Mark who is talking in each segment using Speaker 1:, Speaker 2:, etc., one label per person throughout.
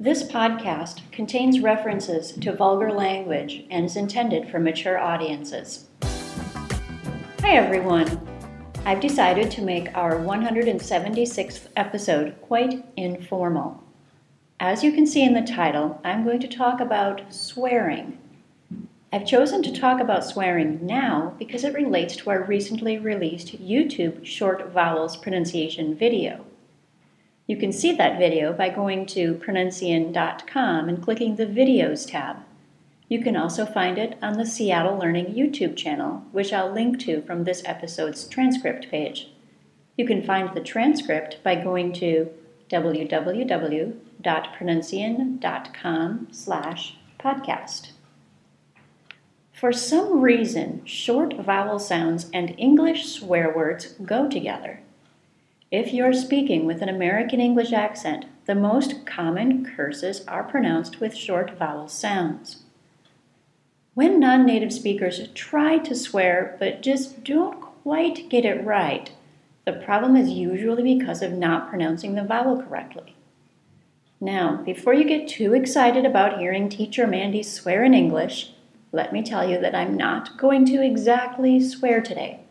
Speaker 1: This podcast contains references to vulgar language and is intended for mature audiences. Hi, everyone. I've decided to make our 176th episode quite informal. As you can see in the title, I'm going to talk about swearing. I've chosen to talk about swearing now because it relates to our recently released YouTube short vowels pronunciation video. You can see that video by going to pronuncian.com and clicking the Videos tab. You can also find it on the Seattle Learning YouTube channel, which I'll link to from this episode's transcript page. You can find the transcript by going to www.pronuncian.com slash podcast. For some reason, short vowel sounds and English swear words go together. If you're speaking with an American English accent, the most common curses are pronounced with short vowel sounds. When non native speakers try to swear but just don't quite get it right, the problem is usually because of not pronouncing the vowel correctly. Now, before you get too excited about hearing Teacher Mandy swear in English, let me tell you that I'm not going to exactly swear today.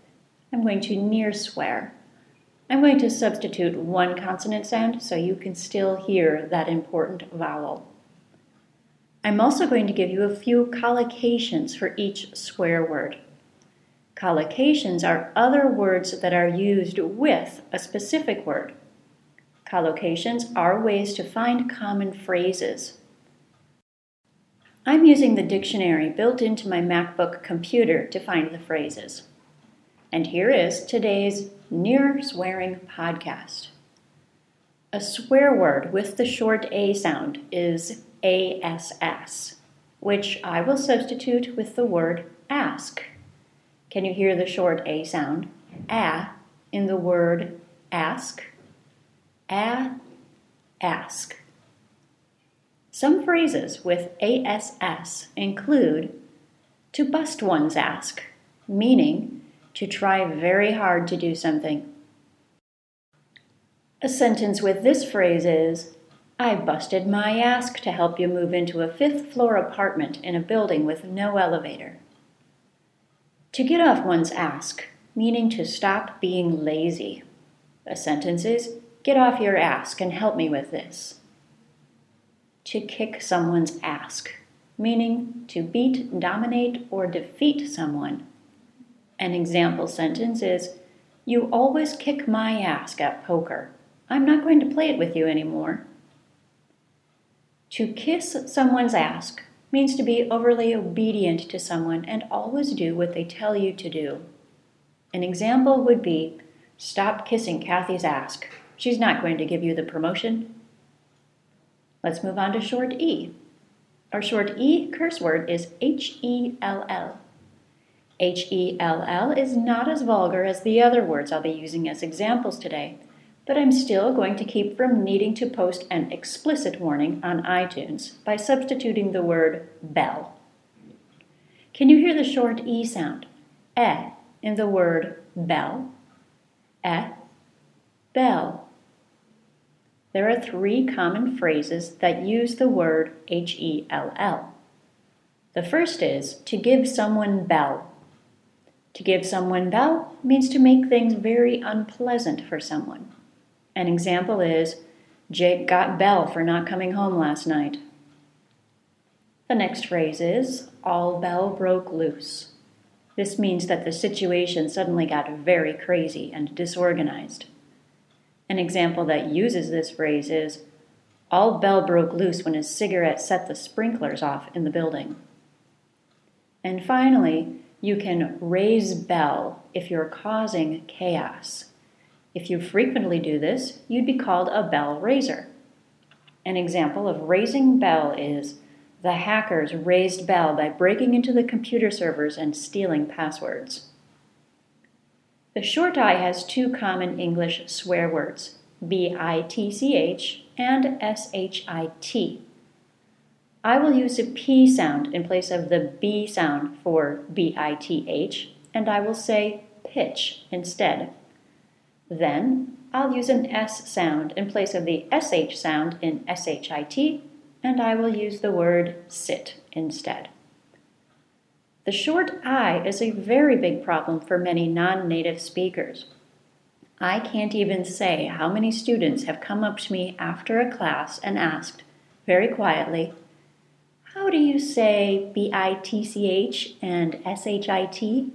Speaker 1: I'm going to near swear. I'm going to substitute one consonant sound so you can still hear that important vowel. I'm also going to give you a few collocations for each swear word. Collocations are other words that are used with a specific word. Collocations are ways to find common phrases. I'm using the dictionary built into my MacBook computer to find the phrases. And here is today's Near Swearing podcast. A swear word with the short A sound is ASS, which I will substitute with the word ask. Can you hear the short A sound? A in the word ask. A, ask. Some phrases with ASS include to bust one's ask, meaning to try very hard to do something. A sentence with this phrase is I busted my ass to help you move into a fifth floor apartment in a building with no elevator. To get off one's ass, meaning to stop being lazy. A sentence is Get off your ass and help me with this. To kick someone's ass, meaning to beat, dominate, or defeat someone. An example sentence is You always kick my ass at poker. I'm not going to play it with you anymore. To kiss someone's ass means to be overly obedient to someone and always do what they tell you to do. An example would be Stop kissing Kathy's ass. She's not going to give you the promotion. Let's move on to short E. Our short E curse word is H E L L. H E L L is not as vulgar as the other words I'll be using as examples today, but I'm still going to keep from needing to post an explicit warning on iTunes by substituting the word bell. Can you hear the short E sound? Eh in the word bell? Eh, bell. There are three common phrases that use the word H E L L. The first is to give someone bell. To give someone bell means to make things very unpleasant for someone. An example is Jake got Bell for not coming home last night. The next phrase is all Bell broke loose. This means that the situation suddenly got very crazy and disorganized. An example that uses this phrase is all Bell broke loose when his cigarette set the sprinklers off in the building. And finally, you can raise Bell if you're causing chaos. If you frequently do this, you'd be called a bell raiser. An example of raising bell is the hackers raised bell by breaking into the computer servers and stealing passwords. The short I has two common English swear words, B I T C H and S H I T. I will use a P sound in place of the B sound for B I T H, and I will say pitch instead. Then I'll use an S sound in place of the SH sound in SHIT, and I will use the word sit instead. The short I is a very big problem for many non native speakers. I can't even say how many students have come up to me after a class and asked, very quietly, How do you say B I T C H and S H I T?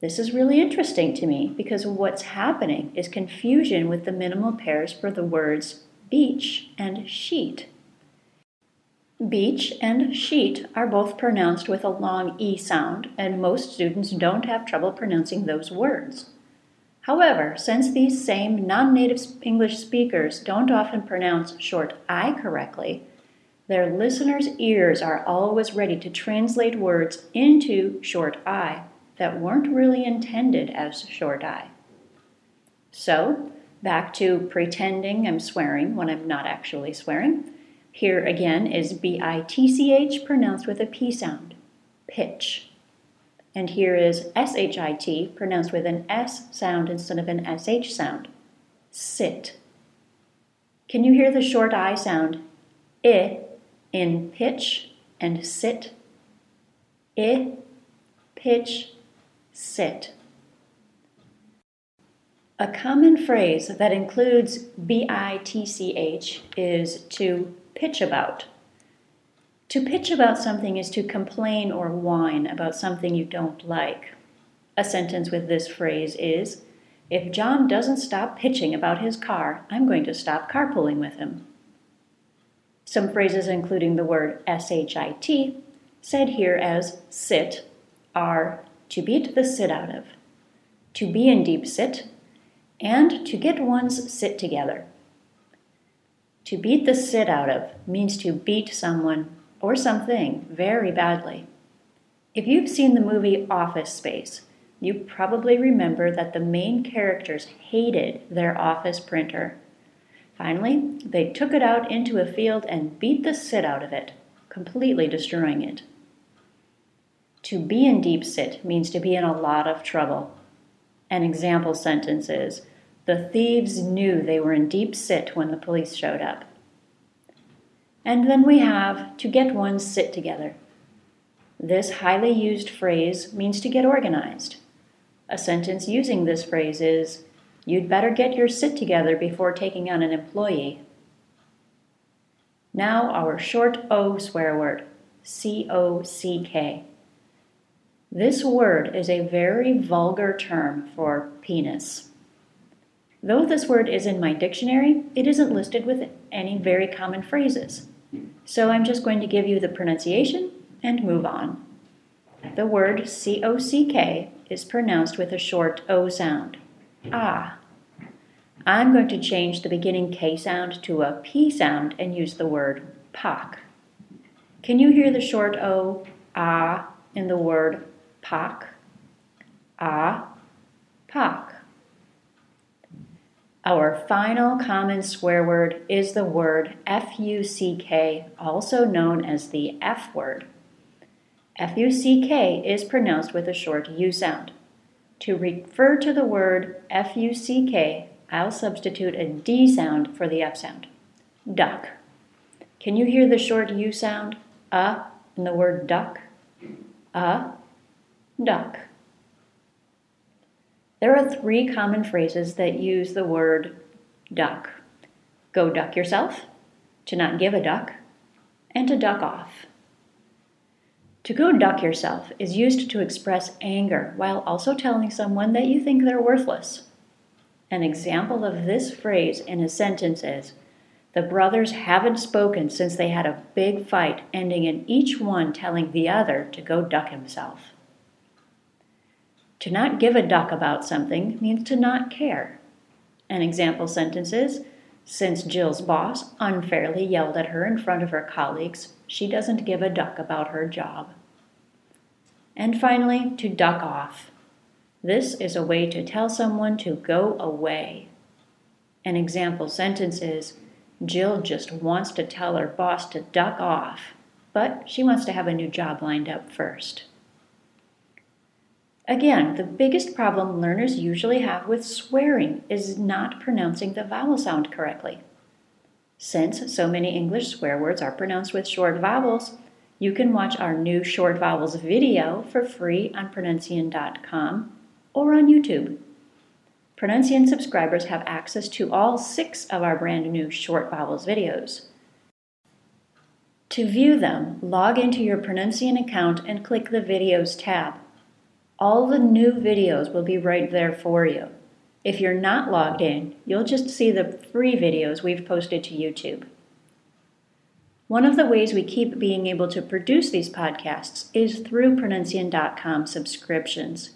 Speaker 1: This is really interesting to me because what's happening is confusion with the minimal pairs for the words beach and sheet. Beach and sheet are both pronounced with a long E sound, and most students don't have trouble pronouncing those words. However, since these same non native English speakers don't often pronounce short I correctly, their listeners' ears are always ready to translate words into short I that weren't really intended as short I. So, back to pretending I'm swearing when I'm not actually swearing. Here again is B I T C H pronounced with a P sound, pitch. And here is S H I T pronounced with an S sound instead of an SH sound, sit. Can you hear the short I sound, I, in pitch and sit? I, pitch, sit. A common phrase that includes BITCH is to pitch about. To pitch about something is to complain or whine about something you don't like. A sentence with this phrase is If John doesn't stop pitching about his car, I'm going to stop carpooling with him. Some phrases, including the word SHIT, said here as sit, are to beat the sit out of, to be in deep sit, and to get one's sit together. To beat the sit out of means to beat someone or something very badly. If you've seen the movie Office Space, you probably remember that the main characters hated their office printer. Finally, they took it out into a field and beat the sit out of it, completely destroying it. To be in deep sit means to be in a lot of trouble. An example sentence is The thieves knew they were in deep sit when the police showed up. And then we have to get one's sit together. This highly used phrase means to get organized. A sentence using this phrase is You'd better get your sit together before taking on an employee. Now, our short O swear word C O C K. This word is a very vulgar term for penis. Though this word is in my dictionary, it isn't listed with any very common phrases. So I'm just going to give you the pronunciation and move on. The word C O C K is pronounced with a short O sound. Ah. I'm going to change the beginning K sound to a P sound and use the word pock. Can you hear the short O, ah, in the word Pock. A. Pock. Our final common swear word is the word F-U-C-K, also known as the F word. F-U-C-K is pronounced with a short U sound. To refer to the word F-U-C-K, I'll substitute a D sound for the F sound. Duck. Can you hear the short U sound, uh, in the word duck? Uh, duck. There are three common phrases that use the word duck go duck yourself, to not give a duck, and to duck off. To go duck yourself is used to express anger while also telling someone that you think they're worthless. An example of this phrase in a sentence is The brothers haven't spoken since they had a big fight, ending in each one telling the other to go duck himself. To not give a duck about something means to not care. An example sentence is Since Jill's boss unfairly yelled at her in front of her colleagues, she doesn't give a duck about her job. And finally, to duck off. This is a way to tell someone to go away. An example sentence is Jill just wants to tell her boss to duck off, but she wants to have a new job lined up first. Again, the biggest problem learners usually have with swearing is not pronouncing the vowel sound correctly. Since so many English swear words are pronounced with short vowels, you can watch our new short vowels video for free on Pronuncian.com or on YouTube. Pronuncian subscribers have access to all six of our brand new short vowels videos. To view them, log into your Pronuncian account and click the Videos tab. All the new videos will be right there for you. If you're not logged in, you'll just see the free videos we've posted to YouTube. One of the ways we keep being able to produce these podcasts is through Pronuncian.com subscriptions.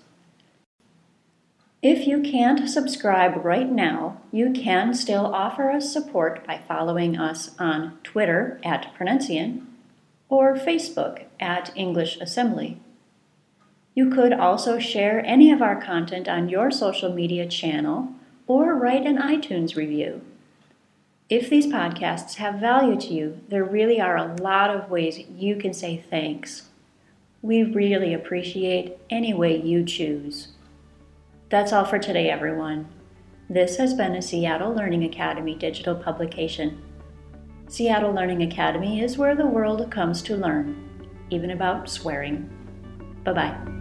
Speaker 1: If you can't subscribe right now, you can still offer us support by following us on Twitter at Pronuncian or Facebook at English Assembly. You could also share any of our content on your social media channel or write an iTunes review. If these podcasts have value to you, there really are a lot of ways you can say thanks. We really appreciate any way you choose. That's all for today, everyone. This has been a Seattle Learning Academy digital publication. Seattle Learning Academy is where the world comes to learn, even about swearing. Bye bye.